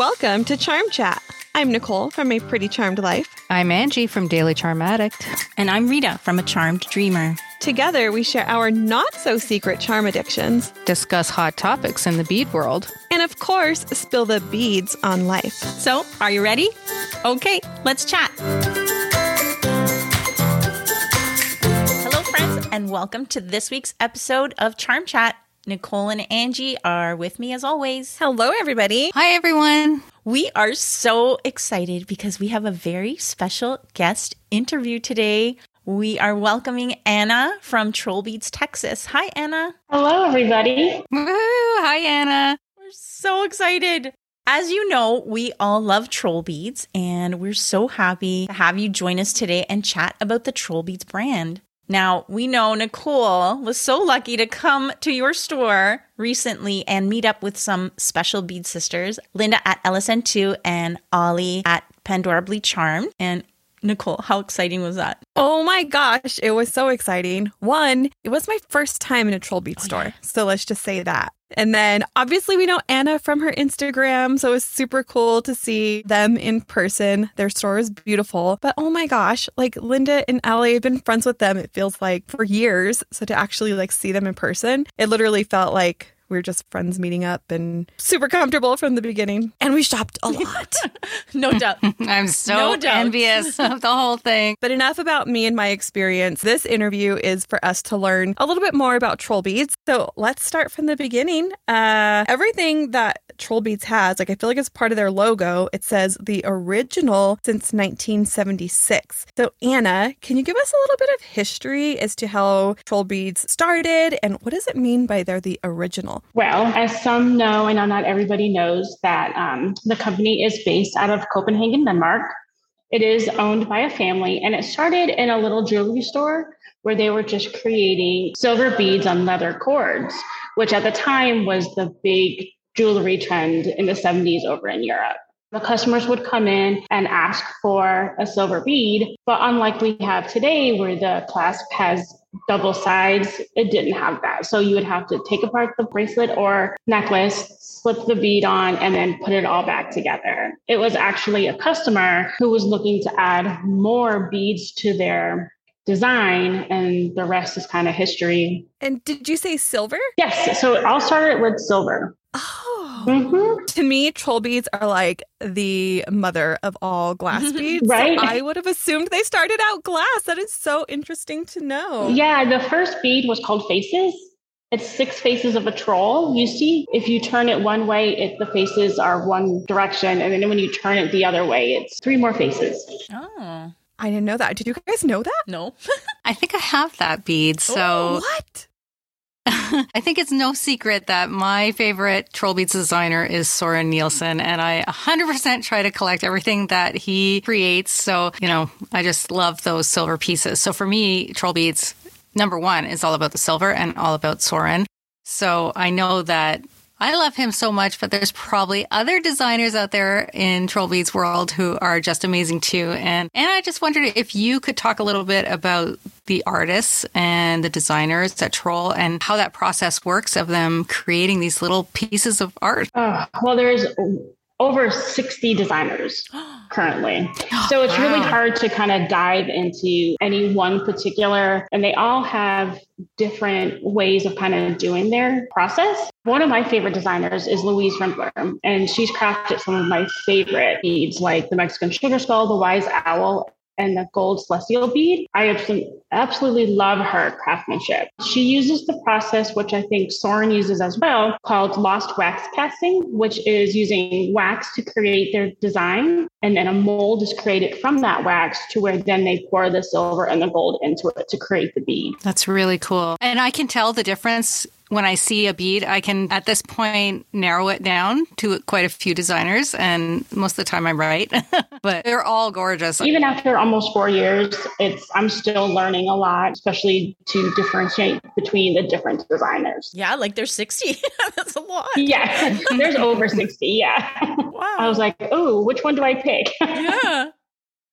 Welcome to Charm Chat. I'm Nichol from A Pretty Charmed Life. I'm Angie from Daily Charm Addict. And I'm Rita from A Charmed Dreamer. Together, we share our not so secret charm addictions, Discuss hot topics in the bead world. and of course, spill the beads on life. So, are you ready? Okay, let's chat. Hello, friends, and welcome to this week's episode of Charm Chat. Nichol and Angie are with me as always. Hello, everybody. Hi, everyone. We are so excited because we have a very special guest interview today. We are welcoming Anna from Troll Beads, Texas. Hi, Anna. Hello, everybody. Woohoo. Hi, Anna. We're so excited. As you know, we all love troll beads, and we're so happy to have you join us today and chat about the Troll Beads brand. Now, we know Nichol was so lucky to come to your store recently and meet up with some special bead sisters, Linda at LSN2 and Ollie at Pandora Pandorably Charmed. And Nichol, how exciting was that? Oh my gosh, it was so exciting. One, it was my first time in a troll bead oh, store. So let's just say that. And then obviously we know Anna from her Instagram, so it was super cool to see them in person. Their store is beautiful. But oh my gosh, like Linda and Allie, I've been friends with them, it feels like for years. So to actually like see them in person, it literally felt like we were just friends meeting up and super comfortable from the beginning. And we shopped a lot. No doubt. I'm so No doubt. envious of the whole thing. But enough about me and my experience. This interview is for us to learn a little bit more about troll beads. So let's start from the beginning. Uh, everything that troll beads has, like I feel like it's part of their logo. It says the original since 1976. So Anna, can you give us a little bit of history as to how troll beads started and what does it mean by they're the original? Well, as some know, I know not everybody knows that um, the company is based out of Copenhagen, Denmark. It is owned by a family, and it started in a little jewelry store where they were just creating silver beads on leather cords, which at the time was the big jewelry trend in the 70s over in Europe. The customers would come in and ask for a silver bead, but unlike we have today, where the clasp has double sides, it didn't have that. So you would have to take apart the bracelet or necklace, slip the bead on, and then put it all back together. It was actually a customer who was looking to add more beads to their design, and the rest is kind of history. And did you say silver? Yes, so it all started with silver. Oh. Mhm. To me, troll beads are like the mother of all glass beads. So Right. I would have assumed they started out glass. That is so interesting to know. Yeah, the first bead was called faces. It's six faces of a troll. You see, if you turn it one way, it, the faces are one direction. And then when you turn it the other way, it's three more faces. Oh, I didn't know that. Did you guys know that? no. I think I have that bead. So what? I think it's no secret that my favorite troll beads designer is Soren Nielsen, and I 100% try to collect everything that he creates. So, you know, I just love those silver pieces. So for me, troll beads, number one, is all about the silver and all about Soren. So I know that I love him so much, but there's probably other designers out there in Troll Beads world who are just amazing too. And and I just wondered if you could talk a little bit about the artists and the designers at Troll and how that process works of them creating these little pieces of art. Oh, well, there's over 60 designers currently. So it's really hard to kind of dive into any one particular, and they all have different ways of kind of doing their process. One of my favorite designers is Louise Rempler, and she's crafted some of my favorite beads, like the Mexican sugar skull, the wise owl, and the gold celestial bead. I absolutely love her craftsmanship. She uses the process, which I think Soren uses as well, called lost wax casting, which is using wax to create their design. And then a mold is created from that wax to where then they pour the silver and the gold into it to create the bead. That's really cool. And I can tell the difference when I see a bead. I can at this point narrow it down to quite a few designers and most of the time I'm right. but they're all gorgeous. Even after almost four years, it's I'm still learning a lot, especially to differentiate between the different designers. Yeah, like there's 60. That's a lot. Yeah, there's over 60. Yeah. Wow. I was like, oh, which one do I pick? yeah.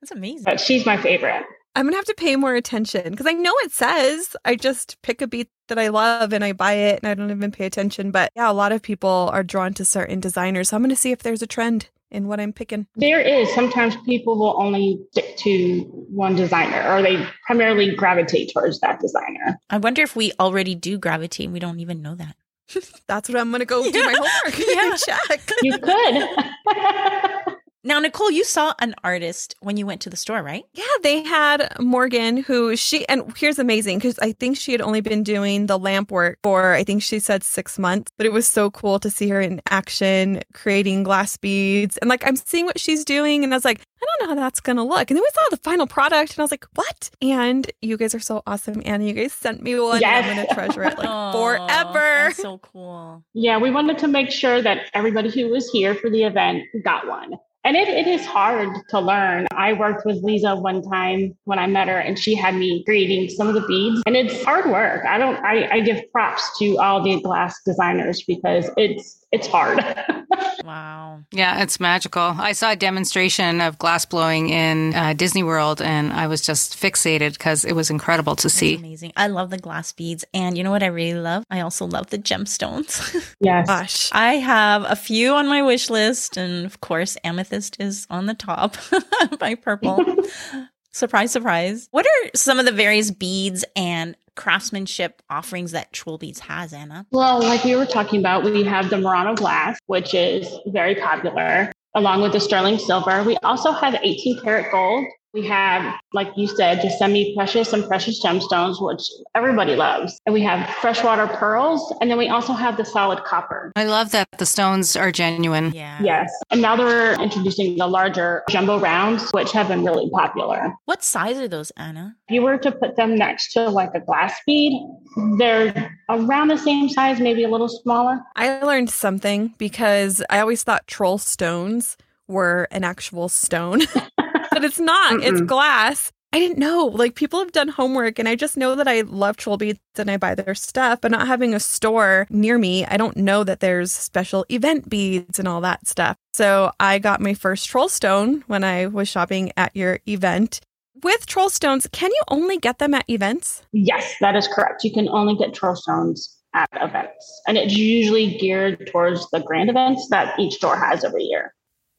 That's amazing. but she's my favorite. I'm gonna have to pay more attention because I know it says I just pick a beat that I love and I buy it and I don't even pay attention. But yeah, a lot of people are drawn to certain designers. So I'm gonna see if there's a trend in what I'm picking? There is. Sometimes people will only stick to one designer or they primarily gravitate towards that designer. I wonder if we already do gravitate. And we don't even know that. That's what I'm going to go do my homework. Yeah. Check. You could. Now, Nichol, you saw an artist when you went to the store, right? Yeah, they had Morgan, who she, and here's amazing because I think she had only been doing the lamp work for, I think she said six months, but it was so cool to see her in action creating glass beads. And like, I'm seeing what she's doing, and I was like, I don't know how that's going to look. And then we saw the final product, and I was like, what? And you guys are so awesome. Anna, you guys sent me one, Yes. and I'm going to treasure it like Aw, forever. That's so cool. yeah, we wanted to make sure that everybody who was here for the event got one. And it, it is hard to learn. I worked with Lisa one time when I met her, and she had me creating some of the beads. And it's hard work. I don't. I, I give props to all the glass designers because it's it's hard. Wow. Yeah, it's magical. I saw a demonstration of glass blowing in uh, Disney World and I was just fixated because it was incredible to That's see. amazing. I love the glass beads. And you know what I really love? I also love the gemstones. yes. Gosh. I have a few on my wish list. And of course, amethyst is on the top by purple. surprise, surprise. What are some of the various beads and craftsmanship offerings that Troll Beads has, Anna? Well, like we were talking about, we have the Murano glass, which is very popular, along with the sterling silver. We also have 18 karat gold. We have, like you said, just semi precious and precious gemstones, which everybody loves. And we have freshwater pearls. And then we also have the solid copper. I love that the stones are genuine. Yeah. Yes. And now they're introducing the larger jumbo rounds, which have been really popular. What size are those, Anna? If you were to put them next to like a glass bead, they're around the same size, maybe a little smaller. I learned something because I always thought troll stones were an actual stone, but it's not. It's Mm-mm. glass. I didn't know. Like people have done homework, and I just know that I love troll beads and I buy their stuff. But not having a store near me, I don't know that there's special event beads and all that stuff. So I got my first troll stone when I was shopping at your event. With troll stones, can you only get them at events? Yes, that is correct. You can only get troll stones at events, and it's usually geared towards the grand events that each store has every year.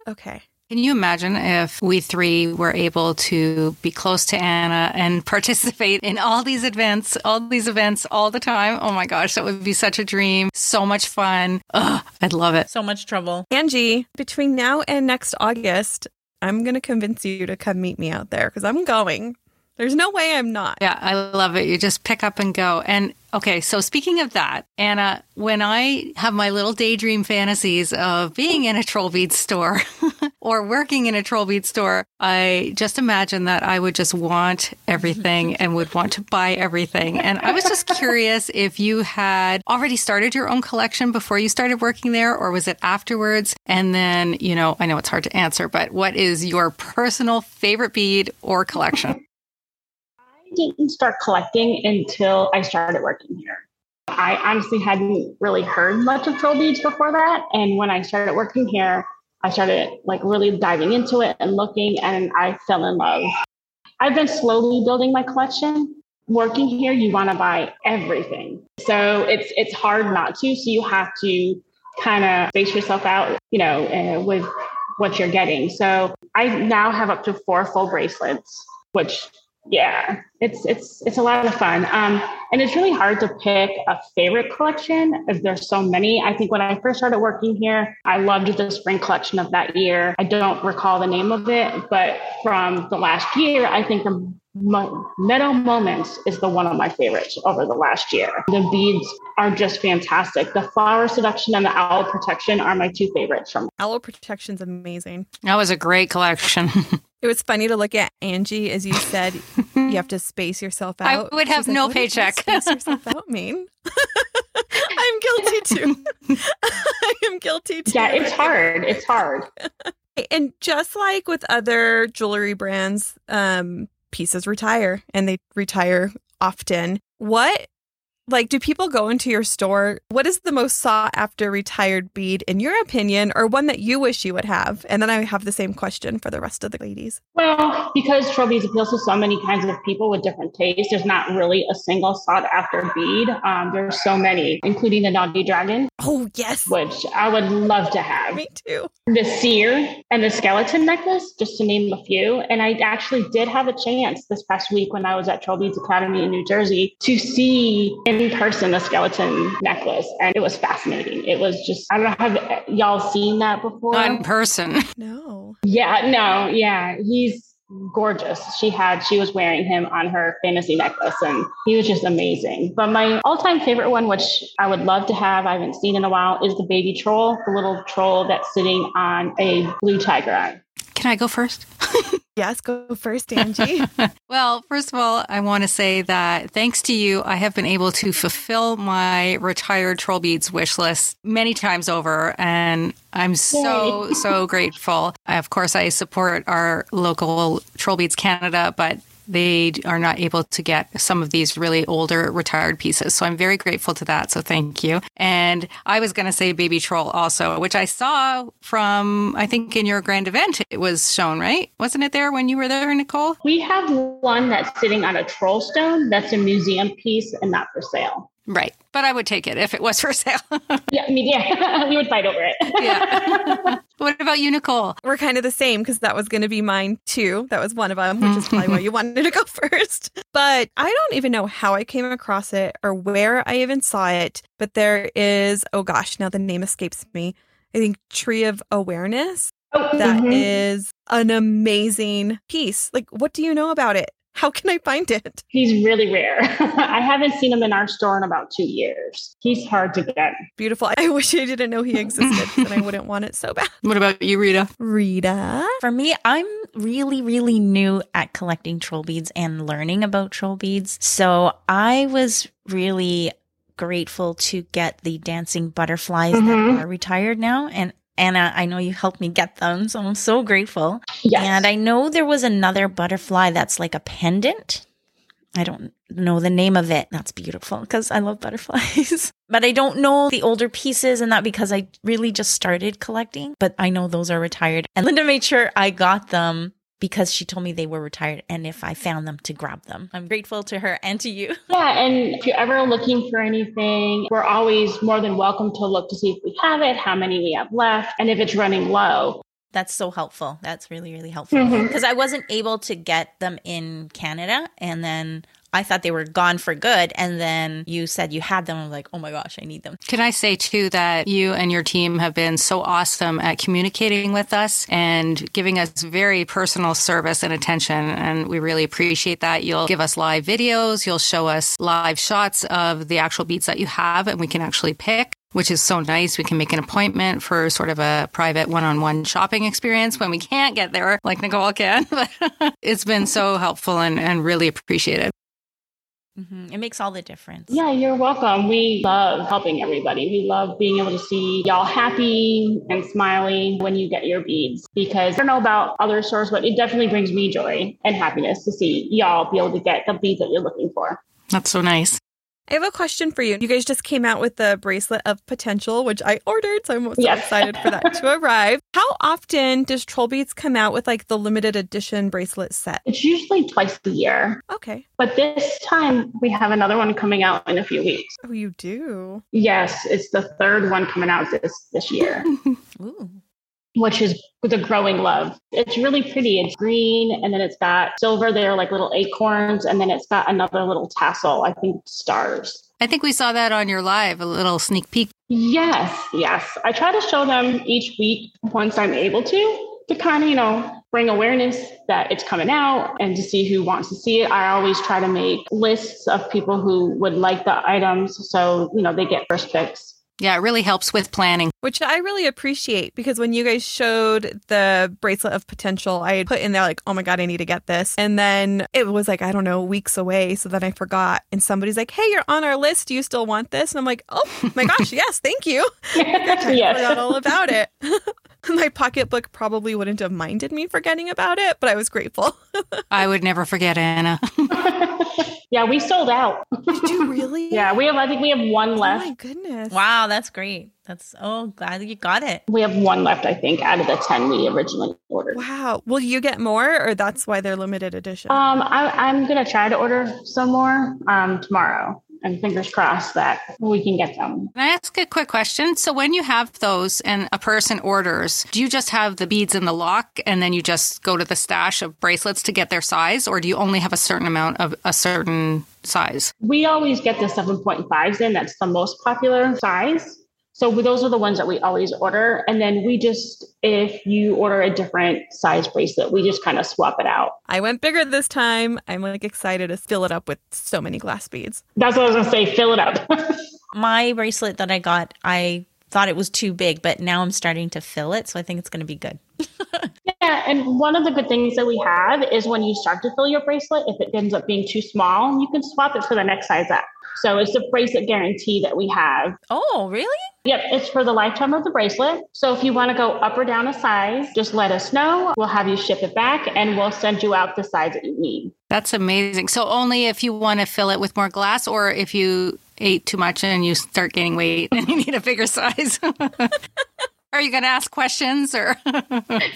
Okay. Can you imagine if we three were able to be close to Anna and participate in all these events, all these events all the time? Oh my gosh, that would be such a dream. So much fun. Ugh, I'd love it. So much trouble. Angie, between now and next August, I'm going to convince you to come meet me out there because I'm going. There's no way I'm not. Yeah, I love it. You just pick up and go. And okay, so speaking of that, Anna, when I have my little daydream fantasies of being in a troll bead store or working in a troll bead store, I just imagine that I would just want everything and would want to buy everything. And I was just curious if you had already started your own collection before you started working there, or was it afterwards? And then, you know, I know it's hard to answer, but what is your personal favorite bead or collection? Didn't start collecting until I started working here. I honestly hadn't really heard much of troll beads before that, and when I started working here, I started like really diving into it and looking, and I fell in love. I've been slowly building my collection. Working here, you want to buy everything, so it's it's hard not to. So you have to kind of space yourself out, you know, uh, with what you're getting. So I now have up to four full bracelets, which yeah, it's it's it's a lot of fun. Um, and it's really hard to pick a favorite collection as there's so many. I think when I first started working here, I loved the spring collection of that year. I don't recall the name of it, but from the last year, I think the Mo- Meadow Moments is the one of my favorites over the last year. The beads are just fantastic. The Flower Seduction and the Owl Protection are my two favorites from Aloe Protection's amazing. That was a great collection. It was funny to look at Angie as you said you have to space yourself out. I would have She's no "What does paycheck." Space yourself out mean? I'm guilty too. I am guilty too. Yeah, it's hard. It's hard. And just like with other jewelry brands, um, pieces retire and they retire often. What Like, do people go into your store? What is the most sought after retired bead, in your opinion, or one that you wish you would have? And then I have the same question for the rest of the ladies. Well, because troll beads appeals to so many kinds of people with different tastes, there's not really a single sought after bead. Um, there's so many, including the Naughty Dragon, Oh, yes. which I would love to have. Me too. the seer and the skeleton necklace, just to name a few. And I actually did have a chance this past week when I was at Troll Beads Academy in New Jersey to see in person a skeleton necklace. And it was fascinating. It was just, I don't know, have y'all seen that before? Not in person. No. yeah, no, yeah. He's gorgeous. She had, she was wearing him on her fantasy necklace and he was just amazing. But my all time favorite one, which I would love to have, I haven't seen in a while, is the baby troll, the little troll that's sitting on a blue tiger eye. Can I go first? Yes, go first, Angie. Well, first of all, I want to say that thanks to you, I have been able to fulfill my retired Troll Beads wish list many times over. And I'm so, so grateful. Of course, I support our local Troll Beads Canada, but they are not able to get some of these really older retired pieces. So I'm very grateful to that. So thank you. And I was going to say Baby Troll also, which I saw from, I think in your grand event, it was shown, right? Wasn't it there when you were there, Nichol? We have one that's sitting on a troll stone that's a museum piece and not for sale. Right. But I would take it if it was for sale. Yeah, I mean, yeah, we would fight over it. yeah. what about you, Nichol? We're kind of the same because that was going to be mine too. That was one of them, which is probably why you wanted to go first. But I don't even know how I came across it or where I even saw it. But there is, oh gosh, now the name escapes me. I think Tree of Awareness. Oh, That mhm. is an amazing piece. Like, what do you know about it? How can I find it? He's really rare. I haven't seen him in our store in about two years. He's hard to get. Beautiful. I wish I didn't know he existed, and I wouldn't want it so bad. What about you, Rita? Rita. For me, I'm really, really new at collecting troll beads and learning about troll beads. So I was really grateful to get the dancing butterflies Mhm. that are retired now. And Anna, I know you helped me get them. So I'm so grateful. Yes. And I know there was another butterfly that's like a pendant. I don't know the name of it. That's beautiful because I love butterflies. but I don't know the older pieces and that because I really just started collecting. But I know those are retired. And Linda made sure I got them because she told me they were retired and if I found them to grab them. I'm grateful to her and to you. Yeah, and if you're ever looking for anything, we're always more than welcome to look to see if we have it, how many we have left, and if it's running low. That's so helpful. That's really, really helpful. Mhm. Because I wasn't able to get them in Canada. And then I thought they were gone for good. And then you said you had them. I'm like, oh my gosh, I need them. Can I say too that you and your team have been so awesome at communicating with us and giving us very personal service and attention. And we really appreciate that. You'll give us live videos. You'll show us live shots of the actual beats that you have and we can actually pick. Which is so nice. We can make an appointment for sort of a private one on one shopping experience when we can't get there, like Nichol can. But it's been so helpful and, and really appreciated. Hmm It makes all the difference. Yeah, you're welcome. We love helping everybody. We love being able to see y'all happy and smiling when you get your beads because I don't know about other stores, but it definitely brings me joy and happiness to see y'all be able to get the beads that you're looking for. That's so nice. I have a question for you. You guys just came out with the bracelet of potential, which I ordered, so I'm so Yes. excited for that to arrive. How often does Troll Beads come out with like the limited edition bracelet set? It's usually twice a year, Okay. but this time we have another one coming out in a few weeks. Oh, you do. Yes, it's the third one coming out this this year. Ooh. Which is the growing love. It's really pretty. It's green and then it's got silver there, like little acorns, and then it's got another little tassel, I think stars. I think we saw that on your live, a little sneak peek. Yes, yes. I try to show them each week once I'm able to, to kind of, you know, bring awareness that it's coming out and to see who wants to see it. I always try to make lists of people who would like the items so, you know, they get first picks. Yeah, it really helps with planning. Which I really appreciate because when you guys showed the bracelet of potential, I had put in there like, oh my God, I need to get this. And then it was like, I don't know, weeks away. So then I forgot. And somebody's like, hey, you're on our list. Do you still want this? And I'm like, oh my gosh, yes, thank you. I forgot all about it. My pocketbook probably wouldn't have minded me forgetting about it, but I was grateful. I would never forget Anna. yeah, we sold out. Did you really? Yeah, we have. I think we have one Oh left. my goodness. Wow, that's great. That's oh glad you got it. We have one left, I think, out of the ten we originally ordered. Wow. Will you get more, or that's why they're limited edition? Um, I, I'm gonna try to order some more um tomorrow, and fingers crossed that we can get them. Can I ask a quick question? So when you have those and a person orders, do you just have the beads in the lock and then you just go to the stash of bracelets to get their size, or do you only have a certain amount of a certain size? We always get the 7.5s in. That's the most popular size. So those are the ones that we always order. And then we just, if you order a different size bracelet, we just kind of swap it out. I went bigger this time. I'm like excited to fill it up with so many glass beads. That's what I was gonna say. Fill it up. My bracelet that I got, I thought it was too big, but now I'm starting to fill it, so I think it's going to be good. yeah, and one of the good things that we have is when you start to fill your bracelet, if it ends up being too small, you can swap it for the next size up. So it's a bracelet guarantee that we have. Oh, really? Yep, it's for the lifetime of the bracelet. So if you want to go up or down a size, just let us know. We'll have you ship it back and we'll send you out the size that you need. That's amazing. So only if you want to fill it with more glass or if you ate too much and you start gaining weight and you need a bigger size. Are you going to ask questions or?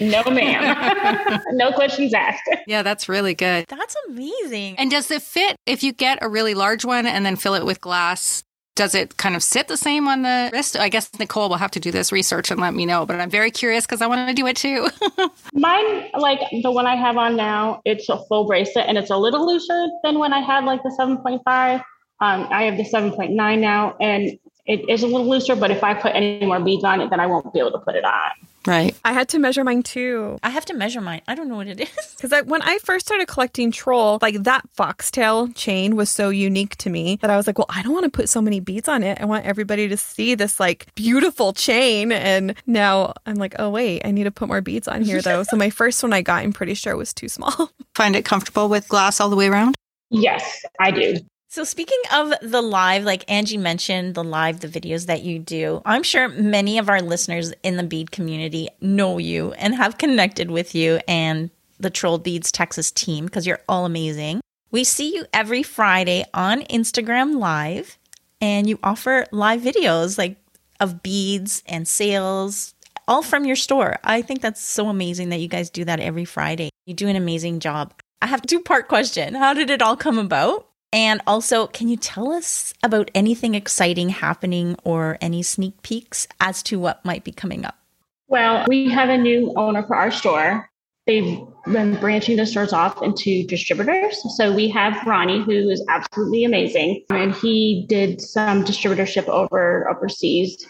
no, ma'am. no questions asked. Yeah, that's really good. That's amazing. And does it fit if you get a really large one and then fill it with glass? Does it kind of sit the same on the wrist? I guess Nichol will have to do this research and let me know, but I'm very curious because I want to do it too. Mine, like the one I have on now, it's a full bracelet and it's a little looser than when I had like the 7.5. Um, I have the 7.9 now and it is a little looser, but if I put any more beads on it, then I won't be able to put it on. Right. I had to measure mine too. I have to measure mine. I don't know what it is. Because I, when I first started collecting troll, like that foxtail chain was so unique to me that I was like, well, I don't want to put so many beads on it. I want everybody to see this like beautiful chain. And now I'm like, oh, wait, I need to put more beads on here though. so my first one I got, I'm pretty sure was too small. Find it comfortable with glass all the way around? Yes, I do. So speaking of the live, like Angie mentioned, the live, the videos that you do, I'm sure many of our listeners in the bead community know you and have connected with you and the Troll Beads Texas team because you're all amazing. We see you every Friday on Instagram live and you offer live videos like of beads and sales all from your store. I think that's so amazing that you guys do that every Friday. You do an amazing job. I have a two part question. How did it all come about? And also, can you tell us about anything exciting happening or any sneak peeks as to what might be coming up? Well, we have a new owner for our store. They've been branching the stores off into distributors. So we have Ronnie, who is absolutely amazing. And he did some distributorship over overseas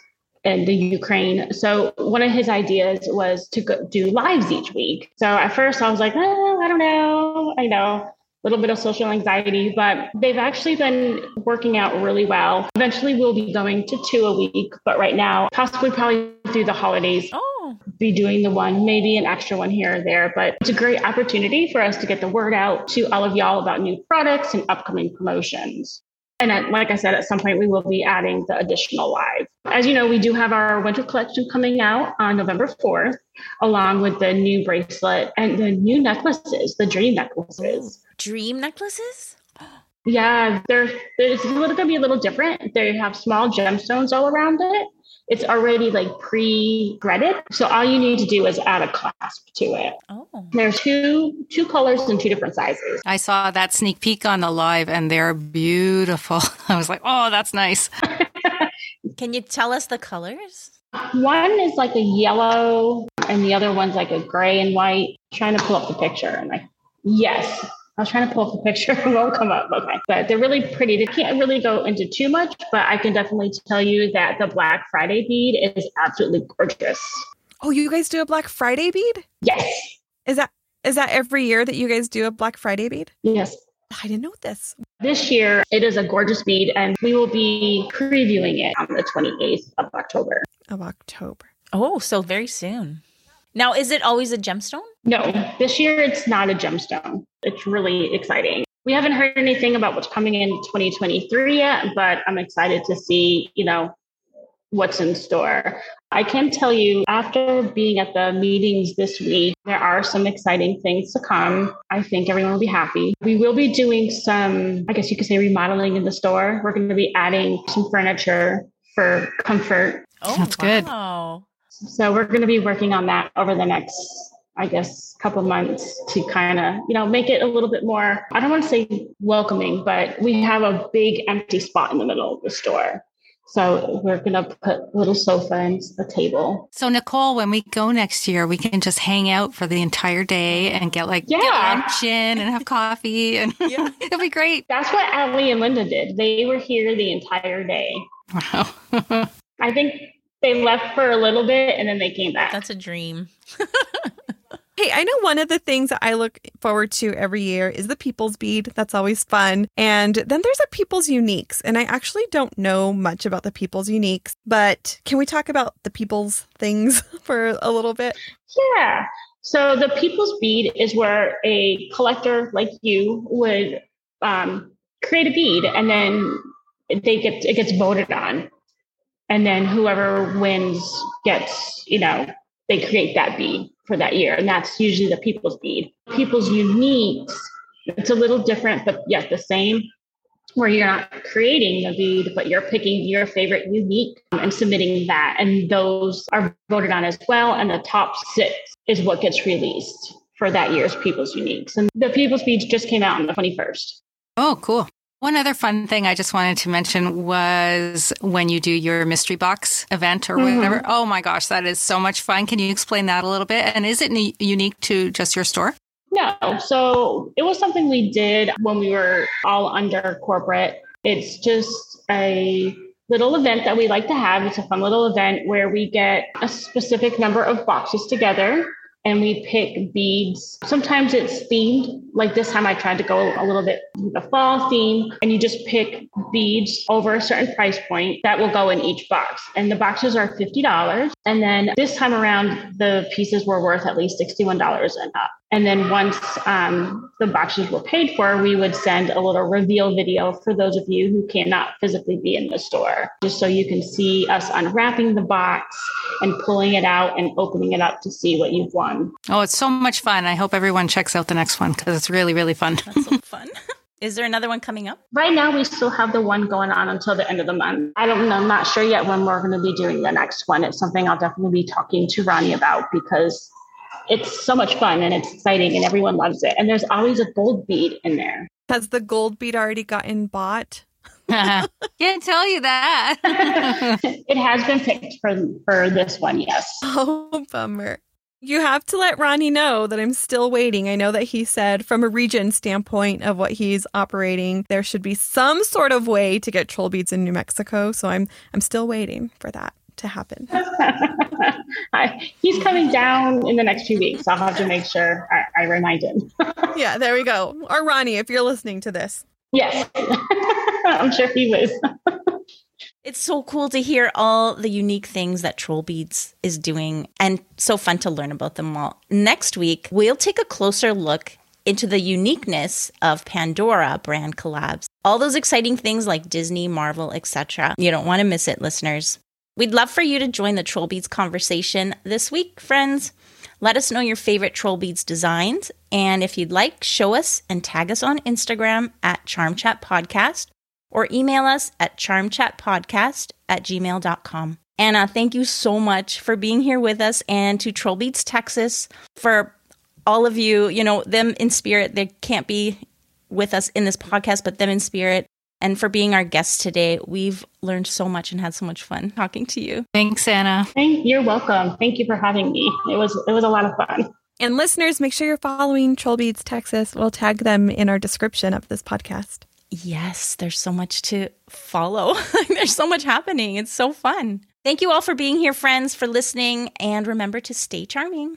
in the Ukraine. So one of his ideas was to do lives each week. So at first I was like, oh, I don't know. I know little bit of social anxiety, but they've actually been working out really well. Eventually, we'll be going to two a week, but right now, possibly probably through the holidays, oh. be doing the one, maybe an extra one here or there. But it's a great opportunity for us to get the word out to all of y'all about new products and upcoming promotions. And at, like I said, at some point we will be adding the additional live. As you know, we do have our winter collection coming out on November 4th, along with the new bracelet and the new necklaces, the dream necklaces. Ooh, dream necklaces? Yeah, they're, it's going to be a little different. They have small gemstones all around it. It's already like pre-threaded, so all you need to do is add a clasp to it. Oh, There's two two colors and two different sizes. I saw that sneak peek on the live and they're beautiful. I was like, oh, that's nice. can you tell us the colors? One is like a yellow, and the other one's like a gray and white. I'm trying to pull up the picture, and like, yes, I was trying to pull up the picture. It won't come up. Okay. But they're really pretty. They can't really go into too much, but I can definitely tell you that the Black Friday bead is absolutely gorgeous. Oh, you guys do a Black Friday bead? Yes. Is that is that every year that you guys do a Black Friday bead? Yes. I didn't know this. This year, it is a gorgeous bead, and we will be previewing it on the 28th of October. Of October. Oh, so very soon. Now, is it always a gemstone? No, this year it's not a gemstone. It's really exciting. We haven't heard anything about what's coming in 2023 yet, but I'm excited to see, you know, what's in store. I can tell you, after being at the meetings this week, there are some exciting things to come. I think everyone will be happy. We will be doing some, I guess you could say, remodeling in the store. We're going to be adding some furniture for comfort. Oh, that's good. So we're going to be working on that over the next I guess, couple months to kind of, you know, make it a little bit more, I don't want to say welcoming, but we have a big empty spot in the middle of the store. So we're going to put a little sofa and a table. So Nichol, when we go next year, we can just hang out for the entire day and get like yeah. get lunch in and have coffee and yeah. it'll be great. That's what Allie and Linda did. They were here the entire day. Wow. I think they left for a little bit and then they came back. That's a dream. Hey, I know one of the things that I look forward to every year is the People's Bead. That's always fun. And then there's a People's Uniques. And I actually don't know much about the People's Uniques, but can we talk about the People's things for a little bit? Yeah. So the People's Bead is where a collector like you would um, create a bead and then they get it gets voted on. And then whoever wins gets, you know, they create that bead for that year. And that's usually the people's bead. People's uniques, it's a little different, but yet the same, where you're not creating the bead, but you're picking your favorite unique um, and submitting that. And those are voted on as well. And the top six is what gets released for that year's People's Uniques. And the People's Beads just came out on the 21st. Oh, cool. One other fun thing I just wanted to mention was when you do your mystery box event or whatever. Mm-hmm. Oh my gosh, that is so much fun. Can you explain that a little bit? And is it unique to just your store? No. So it was something we did when we were all under corporate. It's just a little event that we like to have. It's a fun little event where we get a specific number of boxes together and we pick beads. Sometimes it's themed. Like this time I tried to go a little bit with the fall theme and you just pick beads over a certain price point that will go in each box. And the boxes are $50. And then this time around, the pieces were worth at least $61 and up. And then once um, the boxes were paid for, we would send a little reveal video for those of you who cannot physically be in the store, just so you can see us unwrapping the box and pulling it out and opening it up to see what you've won. Oh, it's so much fun. I hope everyone checks out the next one because it's really, really fun. That's so fun. Is there another one coming up? Right now, we still have the one going on until the end of the month. I don't know, I'm not sure yet when we're going to be doing the next one. It's something I'll definitely be talking to Ronnie about because it's so much fun and it's exciting and everyone loves it. And there's always a gold bead in there. Has the gold bead already gotten bought? Can't tell you that. it has been picked for for this one, yes. Oh, bummer. You have to let Ronnie know that I'm still waiting. I know that he said, from a region standpoint of what he's operating, there should be some sort of way to get troll beads in New Mexico. So I'm I'm still waiting for that to happen. He's coming down in the next few weeks. I'll have to make sure I, I remind him. yeah, there we go. Or Ronnie, if you're listening to this. Yes, I'm sure he was. It's so cool to hear all the unique things that Troll Beads is doing and so fun to learn about them all. Next week, we'll take a closer look into the uniqueness of Pandora brand collabs. All those exciting things like Disney, Marvel, etc. You don't want to miss it, listeners. We'd love for you to join the Troll Beads conversation this week, friends. Let us know your favorite Troll Beads designs. And if you'd like, show us and tag us on Instagram at Charm Chat Podcast or email us at charmchatpodcast at gmail.com. Anna, thank you so much for being here with us and to Troll Beads Texas for all of you, you know, them in spirit. They can't be with us in this podcast, but them in spirit and for being our guest today. We've learned so much and had so much fun talking to you. Thanks, Anna. You're welcome. Thank you for having me. It was it was a lot of fun. And listeners, make sure you're following Troll Beads Texas. We'll tag them in our description of this podcast. Yes, there's so much to follow. there's so much happening. It's so fun. Thank you all for being here, friends, for listening, and remember to stay charming.